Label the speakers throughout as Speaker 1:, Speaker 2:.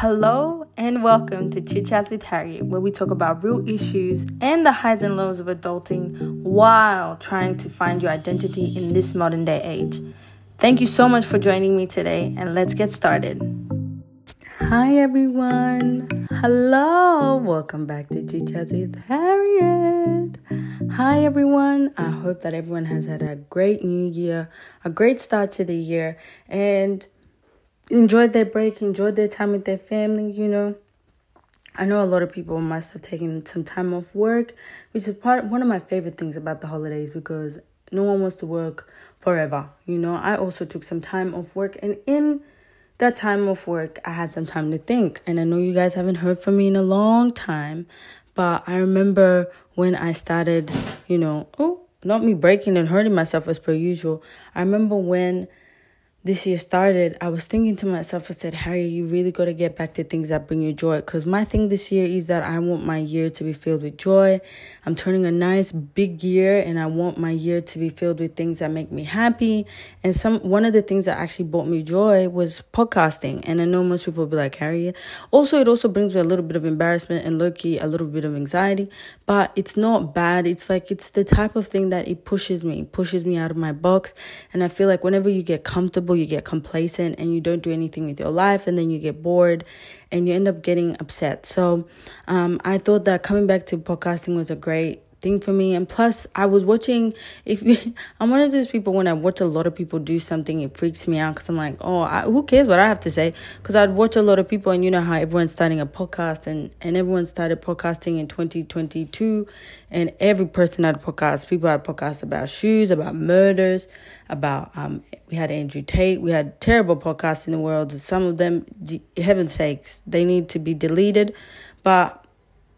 Speaker 1: Hello and welcome to Chit Chats with Harriet, where we talk about real issues and the highs and lows of adulting while trying to find your identity in this modern day age. Thank you so much for joining me today, and let's get started. Hi, everyone. Hello. Welcome back to Chit Chats with Harriet. Hi, everyone. I hope that everyone has had a great new year, a great start to the year, and enjoyed their break, enjoyed their time with their family, you know. I know a lot of people must have taken some time off work, which is part one of my favorite things about the holidays because no one wants to work forever. You know, I also took some time off work and in that time off work, I had some time to think. And I know you guys haven't heard from me in a long time, but I remember when I started, you know, oh, not me breaking and hurting myself as per usual. I remember when this year started, I was thinking to myself, I said, Harry, you really got to get back to things that bring you joy. Because my thing this year is that I want my year to be filled with joy. I'm turning a nice big year, and I want my year to be filled with things that make me happy. And some one of the things that actually brought me joy was podcasting. And I know most people will be like, Harry. Also, it also brings me a little bit of embarrassment and low key, a little bit of anxiety. But it's not bad. It's like, it's the type of thing that it pushes me, pushes me out of my box. And I feel like whenever you get comfortable, you get complacent and you don't do anything with your life and then you get bored and you end up getting upset. So um, I thought that coming back to podcasting was a great thing for me. And plus i was watching if you, i'm one of those people when i watch a lot of people do something it freaks me out because i'm like oh I, who cares what i have to say? Because i'd watch a lot of people and you know how everyone's starting a podcast and and everyone started podcasting in 2022 and every person had a podcast. People had podcasts about shoes about murders about um we had andrew tate. We had terrible podcasts in the world. Some of them heaven's sakes they need to be deleted. But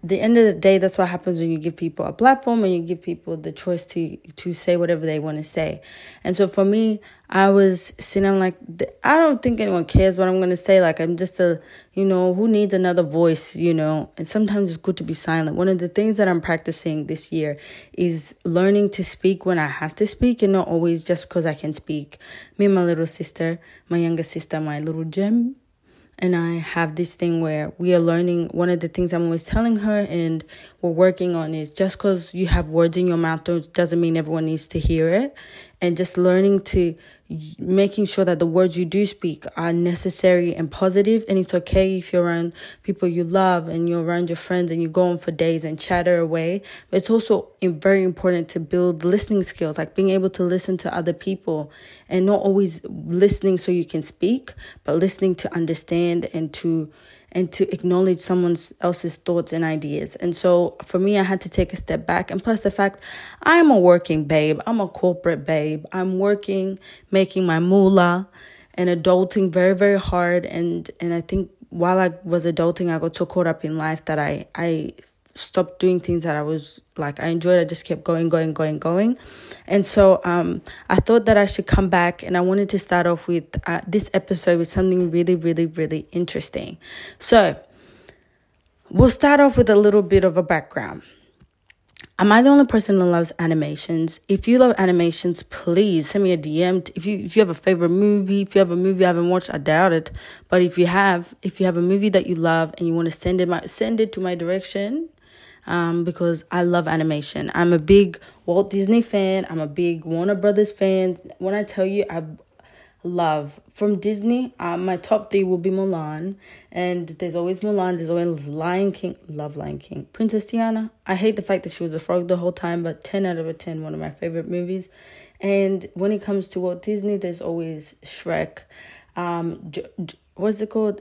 Speaker 1: the end of the day that's what happens when you give people a platform and you give people the choice to to say whatever they want to say. And so for me i was sitting I'm like i don't think anyone cares what i'm going to say. Like i'm just a you know who needs another voice you know? And sometimes it's good to be silent. One of the things that i'm practicing this year is learning to speak when i have to speak and not always just because i can speak. Me and my little sister my younger sister my little gem and I have this thing where we are learning. One of the things I'm always telling her and we're working on is just because you have words in your mouth doesn't mean everyone needs to hear it. And just learning to making sure that the words you do speak are necessary and positive. And it's okay if you're around people you love and you're around your friends and you go on for days and chatter away. But it's also very important to build listening skills like being able to listen to other people and not always listening so you can speak but listening to understand and to and to acknowledge someone else's thoughts and ideas. And so for me, I had to take a step back. And plus the fact I'm a working babe, I'm a corporate babe. I'm working, making my moolah and adulting very, very hard. And, and I think while I was adulting, I got so caught up in life that I, I stopped doing things that I was like I enjoyed. I just kept going, going, going, going. And so um, I thought that I should come back and I wanted to start off with uh, this episode with something really, really, really interesting. So we'll start off with a little bit of a background. Am I the only person that loves animations? If you love animations, please send me a DM. If you if you have a favorite movie, if you have a movie I haven't watched, I doubt it. But if you have, if you have a movie that you love and you want to send it my send it to my direction, um, because I love animation. I'm a big Walt Disney fan. I'm a big Warner Brothers fan. When I tell you, I love from Disney. Uh, my top three will be Mulan, and there's always Mulan. There's always Lion King. Love Lion King. Princess Tiana. I hate the fact that she was a frog the whole time, but ten out of a ten, one of my favorite movies. And when it comes to Walt Disney, there's always Shrek. Um, what's it called?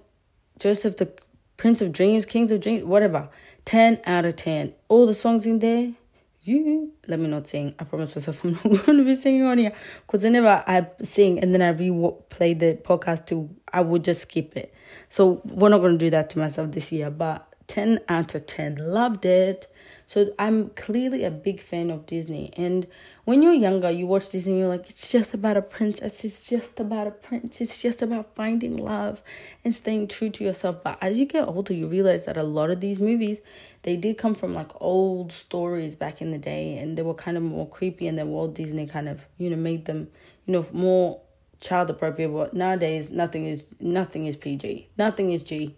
Speaker 1: Joseph the Prince of Dreams, Kings of Dreams, whatever. 10 out of 10. All the songs in there, you let me not sing. I promise myself I'm not going to be singing on here because whenever I sing and then I replay the podcast too, I would just skip it. So we're not going to do that to myself this year. But 10 out of 10, loved it. So I'm clearly a big fan of Disney. And when you're younger, you watch Disney, you're like, it's just about a princess. It's just about a prince. It's just about finding love and staying true to yourself. But as you get older, you realize that a lot of these movies, they did come from like old stories back in the day, and they were kind of more creepy. And then Walt Disney kind of, you know, made them, you know, more child appropriate. But nowadays, nothing is nothing is PG. Nothing is G.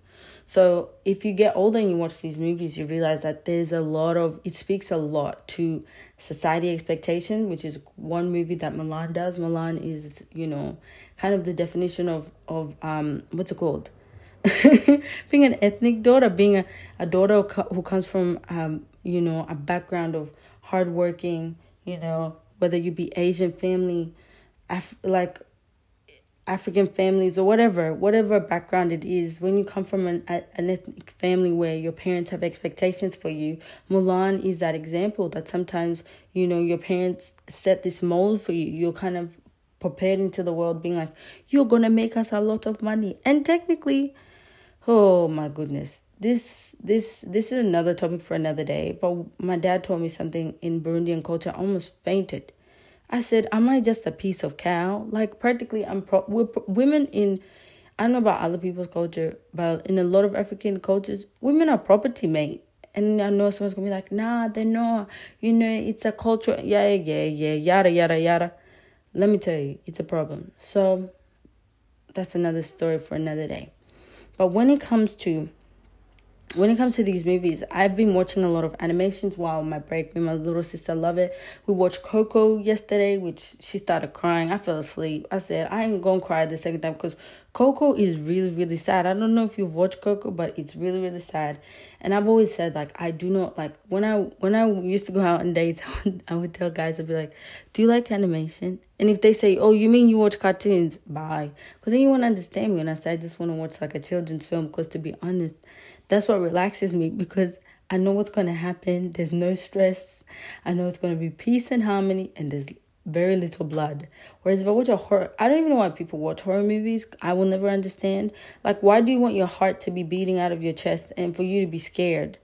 Speaker 1: So if you get older and you watch these movies, you realize that there's a lot of it speaks a lot to society expectation, which is one movie that Mulan does. Mulan is, you know, kind of the definition of of um what's it called? being an ethnic daughter, being a, a daughter who comes from um you know a background of hardworking, you know, whether you be Asian family, Af- like African families or whatever, whatever background it is, when you come from an, an ethnic family where your parents have expectations for you, Mulan is that example that sometimes, you know, your parents set this mold for you. You're kind of prepared into the world being like, you're going to make us a lot of money. And technically, oh my goodness, this this this is another topic for another day. But my dad told me something in Burundian culture, I almost fainted I said, Am I just a piece of cow? Like, practically, I'm pro- pro- women in, I don't know about other people's culture, but in a lot of African cultures, women are property, mate. And I know someone's gonna be like, Nah, they're not. You know, it's a culture. Yeah, yeah, yeah, yada, yada, yada. Let me tell you, it's a problem. So, that's another story for another day. But when it comes to when it comes to these movies, I've been watching a lot of animations while my break. Me my little sister love it. We watched Coco yesterday, which she started crying. I fell asleep. I said I ain't gonna cry the second time because Coco is really really sad. I don't know if you've watched Coco, but it's really really sad. And I've always said like I do not like when I when I used to go out on dates, I would, I would tell guys I'd be like, "Do you like animation?" And if they say, "Oh, you mean you watch cartoons?" Bye, because then you won't understand me. And I say I just want to watch like a children's film because to be honest that's what relaxes me because I know what's going to happen. There's no stress. I know it's going to be peace and harmony, and there's very little blood. Whereas if I watch a horror, I don't even know why people watch horror movies. I will never understand. Like, why do you want your heart to be beating out of your chest and for you to be scared?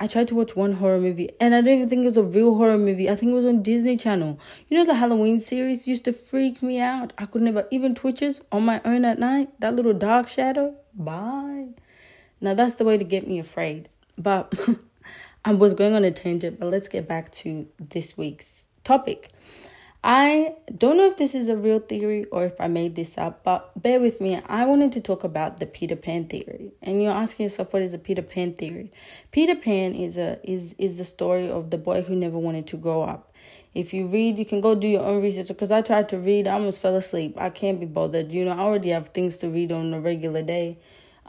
Speaker 1: I tried to watch one horror movie and I don't even think it was a real horror movie. I think it was on Disney Channel. You know, the Halloween series used to freak me out. I could never, even twitches on my own at night, that little dark shadow. Bye. Now that's the way to get me afraid. But I was going on a tangent, but let's get back to this week's topic. I don't know if this is a real theory or if I made this up, but bear with me. I wanted to talk about the Peter Pan theory. And you're asking yourself what is the Peter Pan theory? Peter Pan is a is is the story of the boy who never wanted to grow up. If you read, you can go do your own research because I tried to read, I almost fell asleep. I can't be bothered. You know, I already have things to read on a regular day.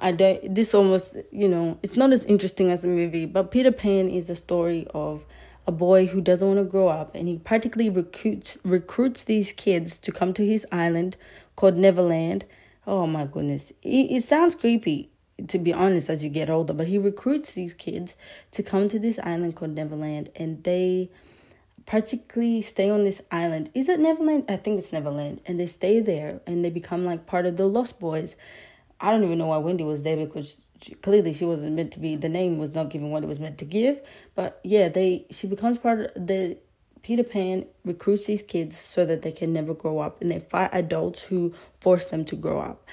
Speaker 1: I don't. This almost, you know, it's not as interesting as the movie. But Peter Pan is the story of a boy who doesn't want to grow up, and he practically recruits recruits these kids to come to his island called Neverland. Oh my goodness, it, it sounds creepy to be honest as you get older. But he recruits these kids to come to this island called Neverland, and they practically stay on this island. Is it Neverland? I think it's Neverland. And they stay there and they become like part of the Lost Boys. I don't even know why Wendy was there because she, clearly she wasn't meant to be. The name was not given what it was meant to give. But yeah, they she becomes part of the Peter Pan recruits these kids so that they can never grow up, and they fight adults who force them to grow up.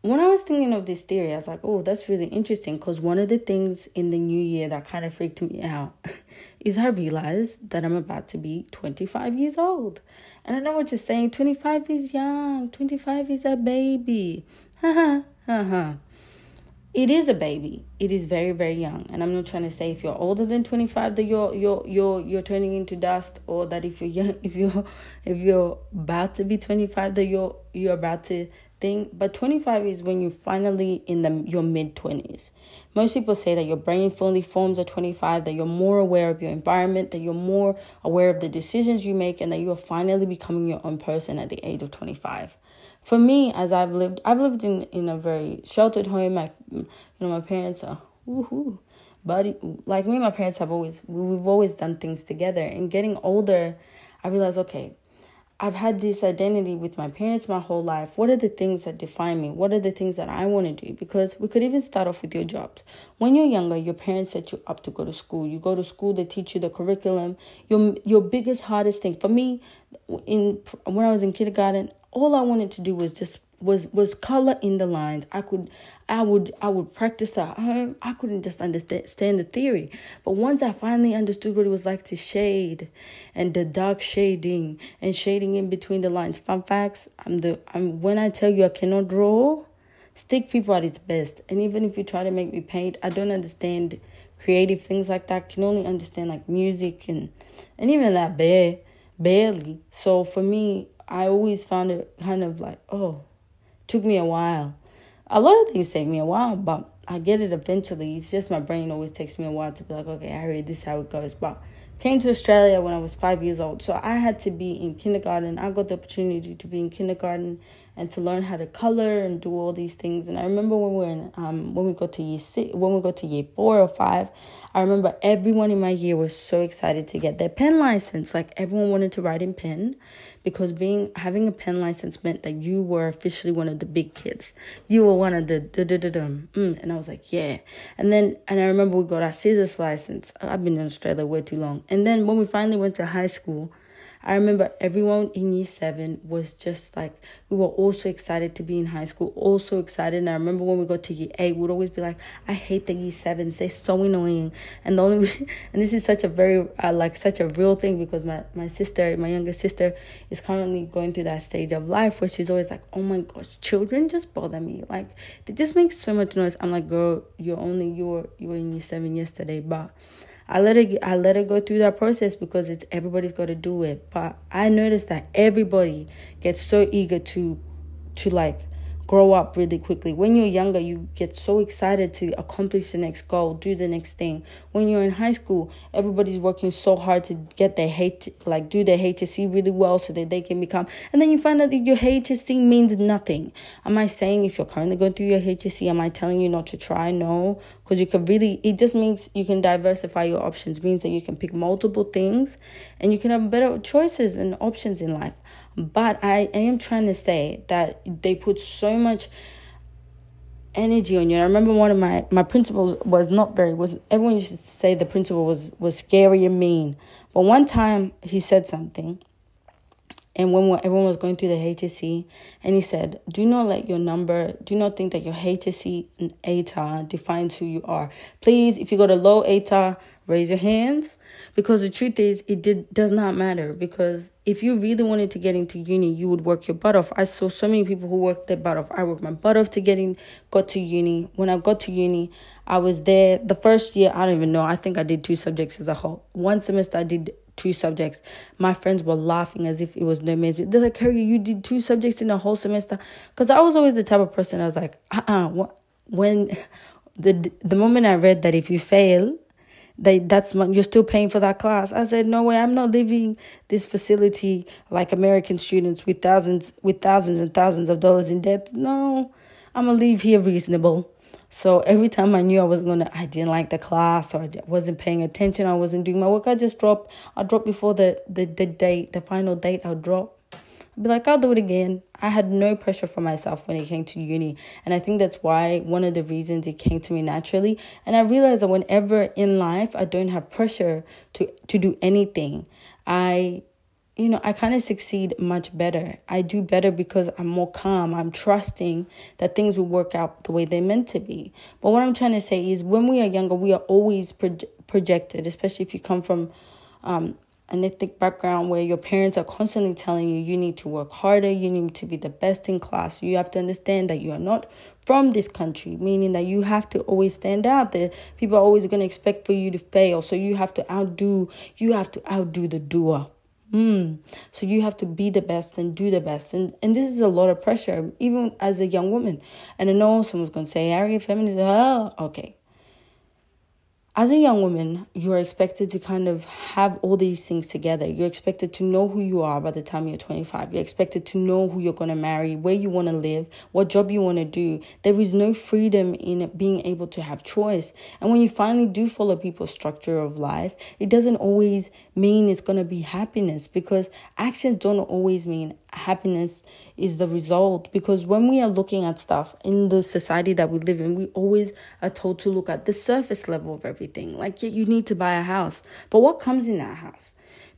Speaker 1: When I was thinking of this theory, I was like, oh, that's really interesting because one of the things in the new year that kind of freaked me out is I realized that I'm about to be 25 years old. And I know what you're saying 25 is young, 25 is a baby. Uh-huh. It is a baby. It is very, very young. And I'm not trying to say if you're older than 25 that you're you're you're you're turning into dust or that if you're young if you're if you're about to be 25 that you're you're about to think but 25 is when you're finally in the your mid 20s. Most people say that your brain fully forms at 25, that you're more aware of your environment, that you're more aware of the decisions you make and that you're finally becoming your own person at the age of 25 for me, as I've lived, I've lived in, in a very sheltered home. My, you know, my parents are, woohoo. But like me and my parents have always, we've always done things together. And getting older, I realized, okay, I've had this identity with my parents my whole life. What are the things that define me? What are the things that I want to do? Because we could even start off with your jobs. When you're younger, your parents set you up to go to school. You go to school, they teach you the curriculum. Your your biggest hardest thing for me, in when I was in kindergarten, all I wanted to do was just was was color in the lines. I could I would I would practice that. I, I couldn't just understand the theory. But once I finally understood what it was like to shade and the dark shading and shading in between the lines. Fun facts, I'm the I'm when I tell you I cannot draw, stick people at its best. And even if you try to make me paint, I don't understand creative things like that. I can only understand like music and and even that bare barely. So for me, I always found it kind of like, oh, took me a while. A lot of things take me a while, but I get it eventually. It's just my brain always takes me a while to be like, okay, Harry, this is how it goes. But came to Australia when I was five years old. So I had to be in kindergarten. I got the opportunity to be in kindergarten and to learn how to color and do all these things. And I remember when we were in, um, when we got to year six, when we got to year four or five, I remember everyone in my year was so excited to get their pen license. Like everyone wanted to write in pen because being having a pen license meant that you were officially one of the big kids. You were one of the da da da. Mm. And I was like, yeah. And then and I remember we got our scissors license. I've been in Australia way too long. And then when we finally went to high school, I remember everyone in year seven was just like, we were also excited to be in high school, also excited. And I remember when we got to year eight, we'd always be like, I hate the year sevens. They're so annoying. And the only, and this is such a very, uh, like, such a real thing because my, my sister, my younger sister, is currently going through that stage of life where she's always like, oh my gosh, children just bother me. Like, they just make so much noise. I'm like, girl, you're only, you were, you were in year seven yesterday, but I let it I let it go through that process because it's everybody's got to do it. But I noticed that everybody gets so eager to to like grow up really quickly. When you're younger, you get so excited to accomplish the next goal, do the next thing. When you're in high school, everybody's working so hard to get their hate, like do their HSC really well so that they can become. And then you find out that your HSC means nothing. Am I saying if you're currently going through your HSC, am I telling you not to try? No, because you can really. It just means you can diversify your options. Means that you can pick multiple things, and you can have better choices and options in life. But I am trying to say that they put so much energy on you. I remember one of my my principals was not very was everyone used to say the principal was was scary and mean. But one time he said something and when everyone was going through the HSC, and he said, Do not let your number, do not think that your HSC and ATAR defines who you are. Please, if you got a low ATAR, raise your hands because the truth is it did does not matter. Because if you really wanted to get into uni you would work your butt off. I saw so many people who worked their butt off. I worked my butt off to getting got to uni. When i got to uni i was there. The first year i don't even know. I think i did two subjects as a whole. One semester i did two subjects. My friends were laughing as if it was no man's they're like harry you did two subjects in a whole semester? Because i was always the type of person i was like uh-uh when the the moment i read that if you fail they that's you're still paying for that class. I said no way i'm not leaving this facility like american students with thousands with thousands and thousands of dollars in debt. No i'm gonna leave here reasonable. So every time i knew i wasn't gonna i didn't like the class or i wasn't paying attention i wasn't doing my work i just drop i drop before the the, the date the final date i'll drop I'd be like i'll do it again I had no pressure for myself when it came to uni. And I think that's why one of the reasons it came to me naturally. And I realized that whenever in life I don't have pressure to, to do anything, I you know, I kind of succeed much better. I do better because I'm more calm. I'm trusting that things will work out the way they're meant to be. But what I'm trying to say is when we are younger, we are always projected, especially if you come from um, an ethnic background where your parents are constantly telling you you need to work harder, you need to be the best in class. You have to understand that you are not from this country, meaning that you have to always stand out there. People are always going to expect for you to fail. So you have to outdo, you have to outdo the doer. Mm. So you have to be the best and do the best. And and this is a lot of pressure, even as a young woman. And I know someone's gonna say, Harry, feminism, oh, okay as a young woman, you are expected to kind of have all these things together. You're expected to know who you are by the time you're 25. You're expected to know who you're going to marry, where you want to live, what job you want to do. There is no freedom in being able to have choice. And when you finally do follow people's structure of life, it doesn't always mean it's going to be happiness because actions don't always mean happiness is the result. Because when we are looking at stuff in the society that we live in we always are told to look at the surface level of everything. Like you need to buy a house. But what comes in that house?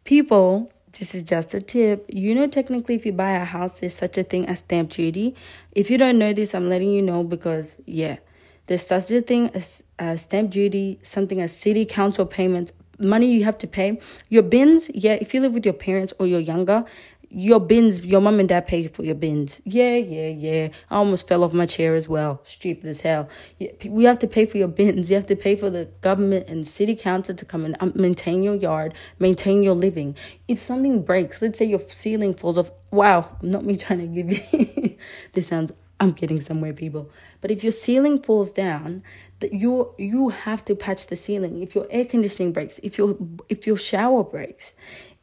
Speaker 1: People this is just a tip. You know technically if you buy a house there's such a thing as stamp duty. If you don't know this i'm letting you know because yeah there's such a thing as uh, stamp duty something as city council payments money you have to pay. Your bins yeah if you live with your parents or you're younger your bins, your mom and dad pay for your bins. Yeah, yeah, yeah. I almost fell off my chair as well. Stupid as hell. We have to pay for your bins. You have to pay for the government and city council to come and um, maintain your yard, maintain your living. If something breaks, let's say your ceiling falls off. Wow, not me trying to give you. this sounds. I'm getting somewhere, people. But if your ceiling falls down, that you you have to patch the ceiling. If your air conditioning breaks, if your if your shower breaks,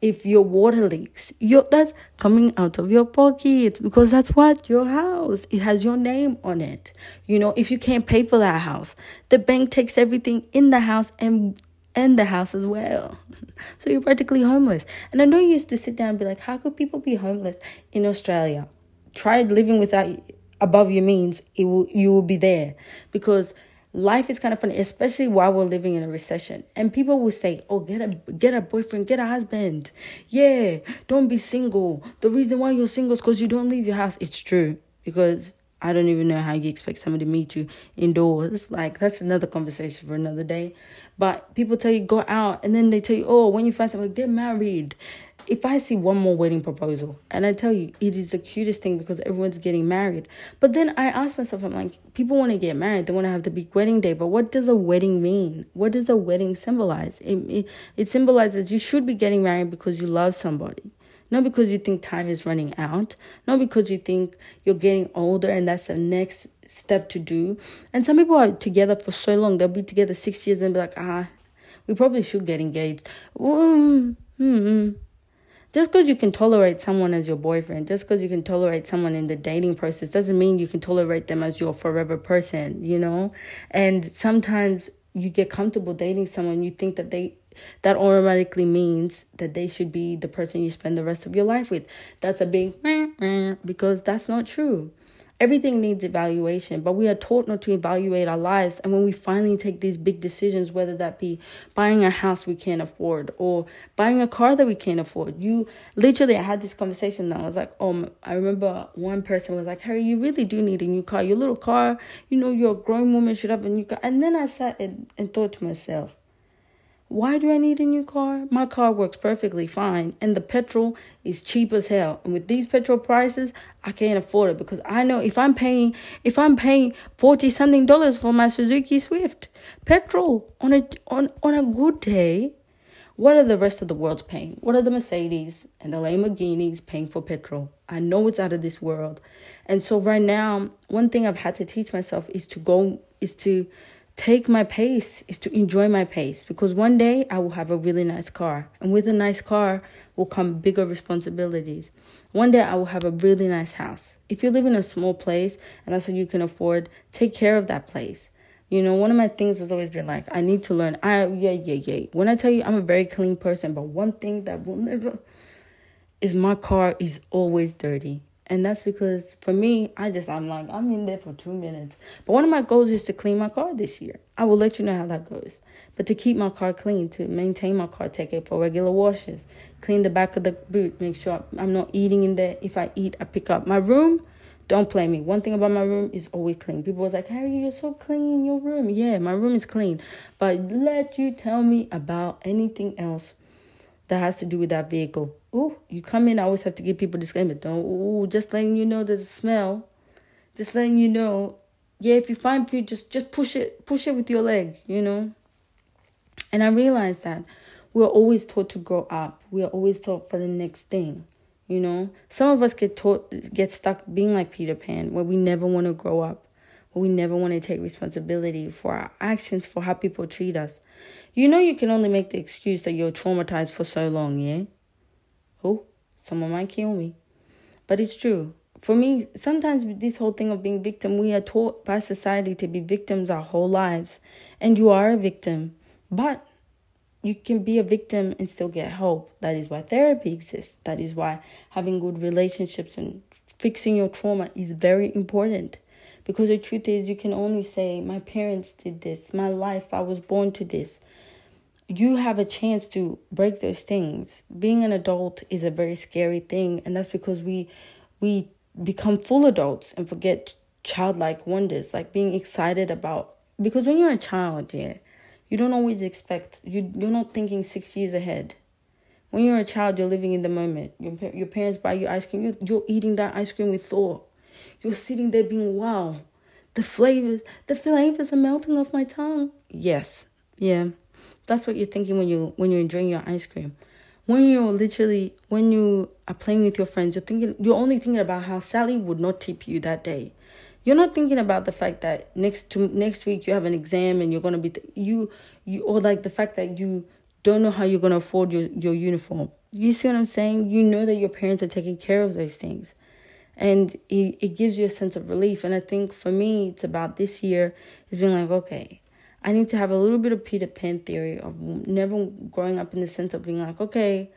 Speaker 1: if your water leaks your that's coming out of your pocket because that's what your house it has your name on it. You know if you can't pay for that house the bank takes everything in the house and and the house as well. So you're practically homeless. And i know you used to sit down and be like how could people be homeless in australia? Try living without above your means it will you will be there. Because life is kind of funny, especially while we're living in a recession. And people will say, "Oh, get a get a boyfriend, get a husband. Yeah, don't be single. The reason why you're single is because you don't leave your house." It's true because I don't even know how you expect someone to meet you indoors. Like that's another conversation for another day. But people tell you go out, and then they tell you, "Oh, when you find someone, get married." If I see one more wedding proposal, and I tell you, it is the cutest thing because everyone's getting married. But then I ask myself, I'm like, people want to get married, they want to have the big wedding day, but what does a wedding mean? What does a wedding symbolize? It, it, it symbolizes you should be getting married because you love somebody. Not because you think time is running out, not because you think you're getting older and that's the next step to do. And some people are together for so long, they'll be together six years and be like, ah, we probably should get engaged. Mm, hmm just because you can tolerate someone as your boyfriend, just because you can tolerate someone in the dating process, doesn't mean you can tolerate them as your forever person, you know? And sometimes you get comfortable dating someone, you think that they that automatically means that they should be the person you spend the rest of your life with. That's a big because that's not true. Everything needs evaluation, but we are taught not to evaluate our lives. And when we finally take these big decisions, whether that be buying a house we can't afford or buying a car that we can't afford, you literally, I had this conversation and I was like, oh, I remember one person was like, Harry, you really do need a new car. Your little car, you know, you're a grown woman, should have a new car. And then I sat and, and thought to myself, why do I need a new car? My car works perfectly fine and the petrol is cheap as hell. And with these petrol prices, I can't afford it because I know if I'm paying if I'm paying 40 something dollars for my Suzuki Swift petrol on a on on a good day, what are the rest of the world paying? What are the Mercedes and the Lamborghinis paying for petrol? I know it's out of this world. And so right now, one thing I've had to teach myself is to go is to take my pace is to enjoy my pace because one day I will have a really nice car and with a nice car will come bigger responsibilities. One day I will have a really nice house. If you live in a small place and that's what you can afford, take care of that place. You know, one of my things has always been like, I need to learn. I yeah, yeah, yeah. When I tell you I'm a very clean person, but one thing that will never is my car is always dirty. And that's because for me, I just, I'm like, I'm in there for two minutes. But one of my goals is to clean my car this year. I will let you know how that goes. But to keep my car clean, to maintain my car, take it for regular washes, clean the back of the boot, make sure I'm not eating in there. If I eat, I pick up. My room, don't play me. One thing about my room is always clean. People was like, Harry, you're so clean in your room. Yeah, my room is clean. But let you tell me about anything else that has to do with that vehicle. Ooh, you come in, I always have to give people disclaimer. Don't, ooh, just letting you know there's a smell. Just letting you know, yeah, if you find food, just, just push it, push it with your leg, you know? And I realized that we're always taught to grow up. We are always taught for the next thing, you know? Some of us get taught, get stuck being like Peter Pan, where we never want to grow up. Where we never want to take responsibility for our actions, for how people treat us. You know you can only make the excuse that you're traumatized for so long, yeah? Oh, someone might kill me. But it's true. For me, sometimes this whole thing of being victim, we are taught by society to be victims our whole lives. And you are a victim. But you can be a victim and still get help. That is why therapy exists. That is why having good relationships and fixing your trauma is very important. Because the truth is, you can only say, My parents did this, my life, I was born to this you have a chance to break those things. Being an adult is a very scary thing, and that's because we we become full adults and forget childlike wonders, like being excited about because when you're a child, yeah, you don't always expect you you're not thinking six years ahead. When you're a child, you're living in the moment. Your, your parents buy you ice cream, you're, you're eating that ice cream with thought. You're sitting there being, wow, the flavors, the flavors are melting off my tongue. Yes, yeah, that's what you're thinking when you when you're enjoying your ice cream. When you're literally when you are playing with your friends, you're thinking you're only thinking about how Sally would not tip you that day. You're not thinking about the fact that next to next week you have an exam and you're gonna be th- you you or like the fact that you don't know how you're gonna afford your your uniform. You see what I'm saying? You know that your parents are taking care of those things and it, it gives you a sense of relief and i think for me it's about this year is being like okay i need to have a little bit of peter pan theory of never growing up in the sense of being like okay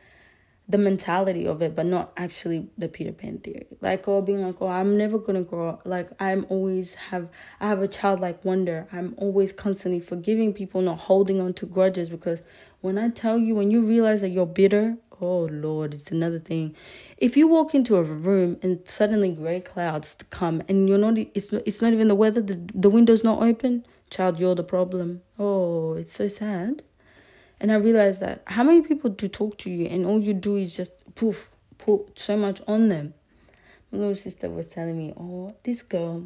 Speaker 1: the mentality of it but not actually the peter pan theory. Like or being like oh i'm never gonna grow up. Like i'm always have i have a childlike wonder. I'm always constantly forgiving people not holding on to grudges because when i tell you when you realize that you're bitter oh lord it's another thing. If you walk into a room and suddenly gray clouds come and you're not it's not, it's not even the weather the, the window's not open child you're the problem. Oh it's so sad. And i realized that how many people do talk to you and all you do is just poof put so much on them? My little sister was telling me oh this girl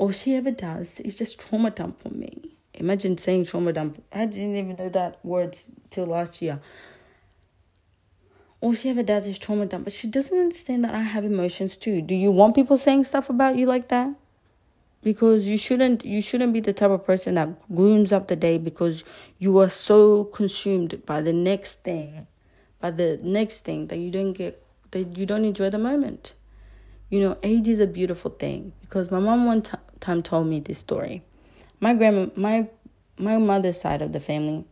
Speaker 1: all she ever does is just trauma dump on me. Imagine saying trauma dump. I didn't even know that word till last year. All she ever does is trauma dump, but she doesn't understand that I have emotions too. Do you want people saying stuff about you like that? Because you shouldn't you shouldn't be the type of person that glooms up the day because you are so consumed by the next thing, by the next thing that you don't get that you don't enjoy the moment. You know, age is a beautiful thing because my mom one t- time told me this story. My grandma, my my mother's side of the family,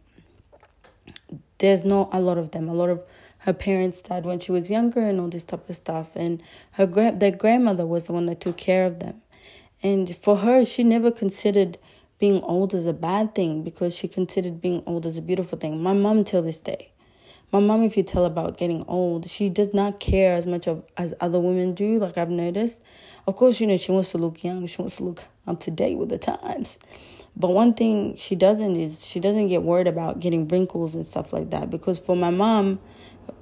Speaker 1: there's not a lot of them. A lot of her parents died when she was younger and all this type of stuff and her gra- their grandmother was the one that took care of them and for her she never considered being old as a bad thing because she considered being old as a beautiful thing. My mom till this day. My mom if you tell about getting old she does not care as much of as other women do like i've noticed. Of course you know she wants to look young. She wants to look up to date with the times. But one thing she doesn't is she doesn't get worried about getting wrinkles and stuff like that because for my mom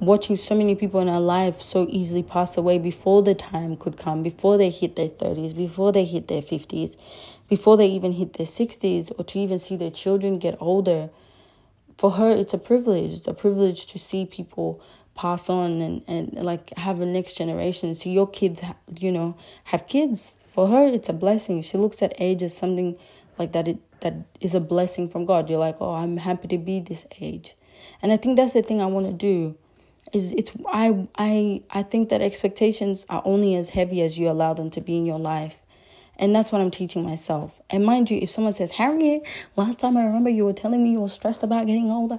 Speaker 1: watching so many people in our life so easily pass away before the time could come, before they hit their 30s, before they hit their 50s, before they even hit their 60s, or to even see their children get older. For her, it's a privilege. It's a privilege to see people pass on and, and like have a next generation. See your kids, you know, have kids. For her, it's a blessing. She looks at age as something like that. It that is a blessing from God. You're like, oh, I'm happy to be this age, and I think that's the thing I want to do is it's I I I think that expectations are only as heavy as you allow them to be in your life. And that's what I'm teaching myself. And mind you, if someone says, Harriet, last time I remember you were telling me you were stressed about getting older.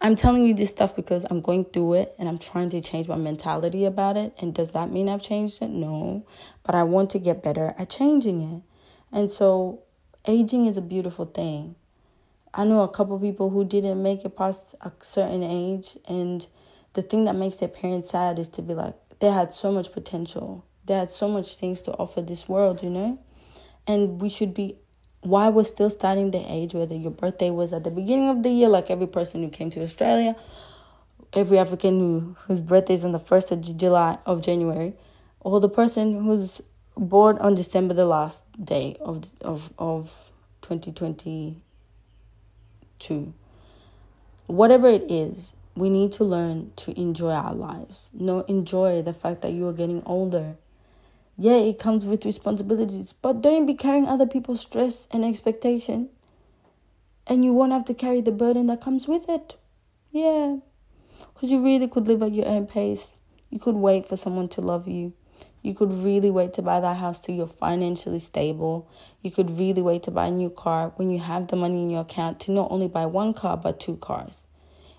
Speaker 1: I'm telling you this stuff because I'm going through it and I'm trying to change my mentality about it. And does that mean I've changed it? No. But I want to get better at changing it. And so aging is a beautiful thing. I know a couple people who didn't make it past a certain age and the thing that makes their parents sad is to be like they had so much potential. They had so much things to offer this world you know? And we should be why we're still starting the age whether your birthday was at the beginning of the year like every person who came to australia every african who whose birthday is on the 1st of july of january or the person who's born on december the last day of of of 2022 whatever it is we need to learn to enjoy our lives. No, enjoy the fact that you are getting older. Yeah, it comes with responsibilities, but don't be carrying other people's stress and expectation. And you won't have to carry the burden that comes with it. Yeah. Because you really could live at your own pace. You could wait for someone to love you. You could really wait to buy that house till you're financially stable. You could really wait to buy a new car when you have the money in your account to not only buy one car but two cars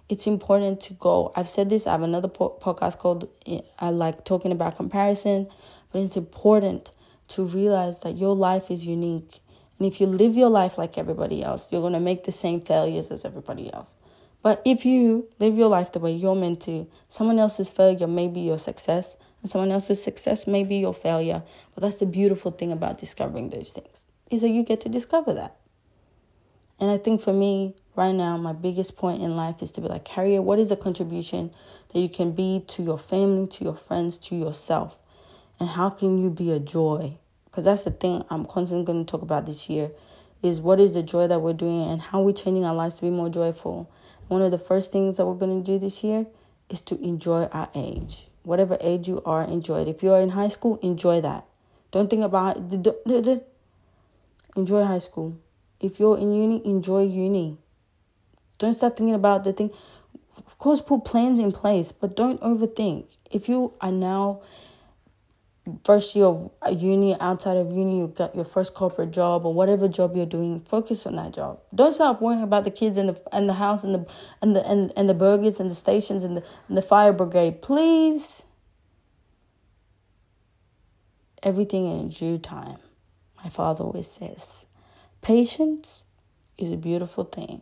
Speaker 1: it's important to go. I've said this, I have another po- podcast called eh, I like talking about comparison, but it's important to realize that your life is unique. And if you live your life like everybody else, you're going to make the same failures as everybody else. But if you live your life the way you're meant to, someone else's failure may be your success, and someone else's success may be your failure. But that's the beautiful thing about discovering those things, is that you get to discover that. And I think for me, right now, my biggest point in life is to be like, Harriet, what is the contribution that you can be to your family, to your friends, to yourself? And how can you be a joy? Because that's the thing I'm constantly going to talk about this year is what is the joy that we're doing and how we're changing our lives to be more joyful. One of the first things that we're going to do this year is to enjoy our age. Whatever age you are, enjoy it. If you're in high school, enjoy that. Don't think about enjoy high school. If you're in uni, enjoy uni. Don't start thinking about the thing. Of course, put plans in place, but don't overthink. If you are now first year of uh, uni, outside of uni, you got your first corporate job or whatever job you're doing, focus on that job. Don't stop worrying about the kids and the and the house and the and the and, and the burgers and the stations and the and the fire brigade. Please. Everything in due time. My father always says, patience is a beautiful thing.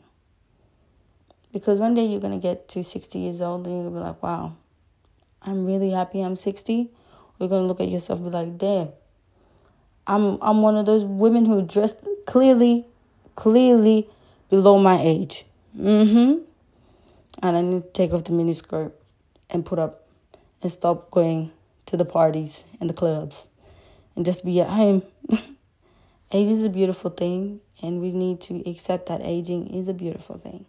Speaker 1: Because one day you're gonna get to sixty years old and you're gonna be like, wow, I'm really happy I'm sixty you're gonna look at yourself and be like, damn. I'm I'm one of those women who dressed clearly, clearly below my age. Mm-hmm. And I need to take off the mini skirt and put up and stop going to the parties and the clubs and just be at home. Age is a beautiful thing and we need to accept that aging is a beautiful thing.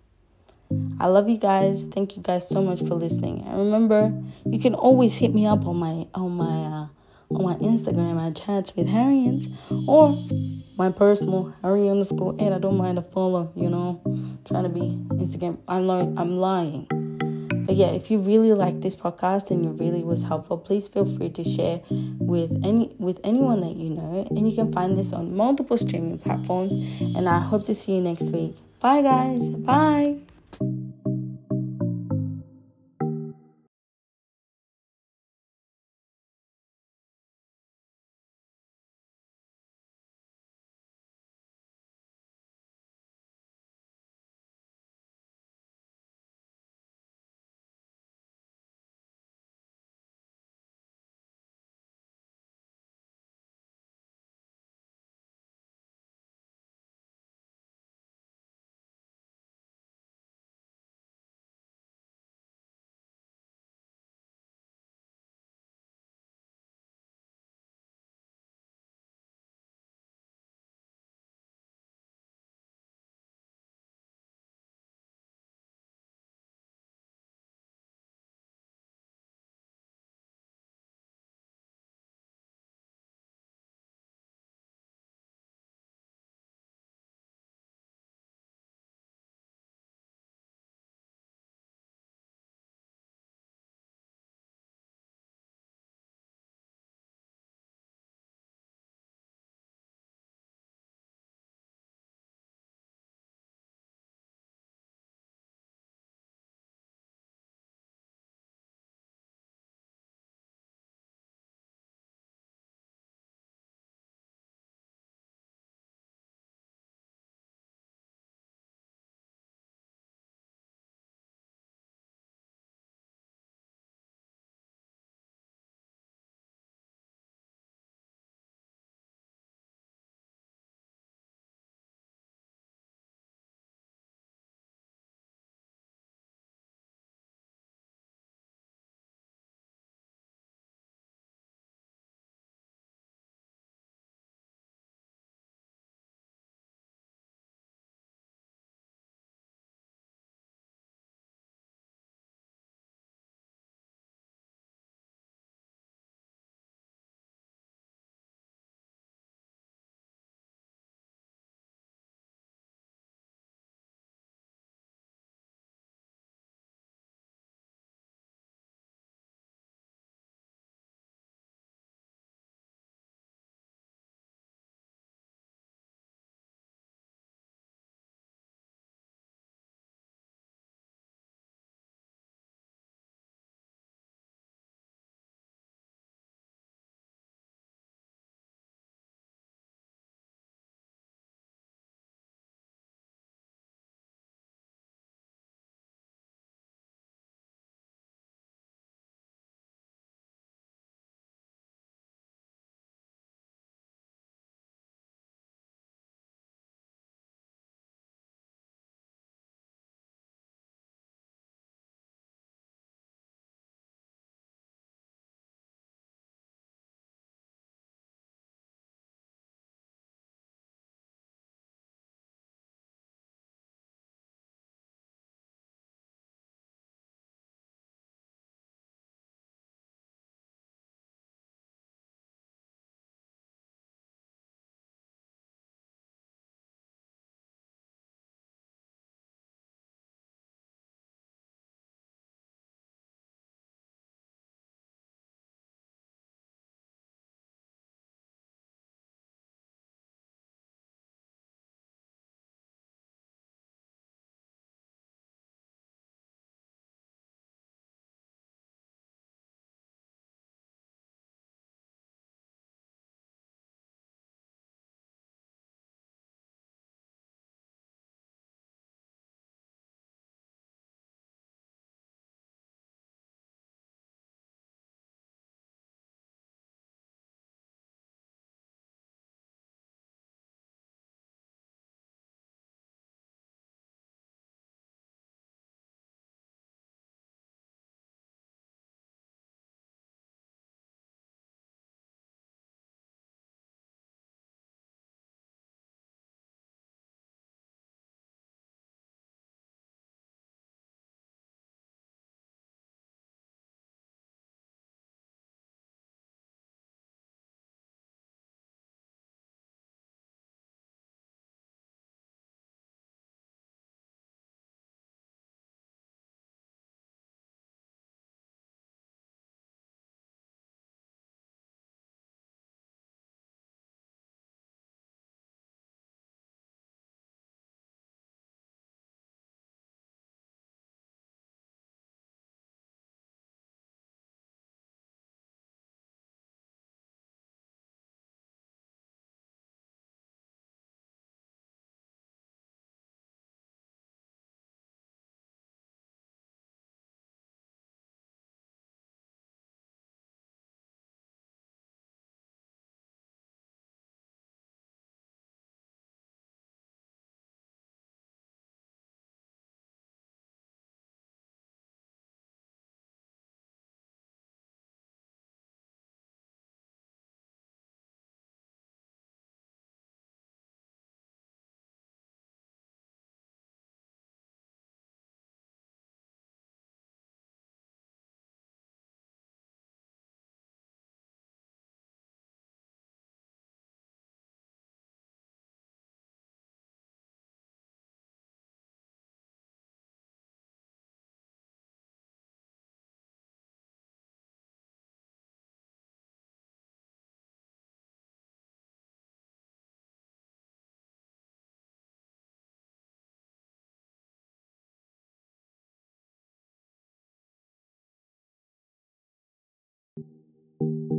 Speaker 1: I love you guys. Thank you guys so much for listening. And remember, you can always hit me up on my on my uh, on my Instagram at chats with Harrians or my personal Harry underscore Ed. I don't mind a follow. You know, trying to be Instagram. I'm lying. I'm lying. But yeah, mm-hmm. if you really like mm-hmm. this podcast and it really was helpful, please feel free to share with any with anyone that you know. And you can find this on multiple streaming platforms. And I hope to see you next week. Bye guys. Bye. you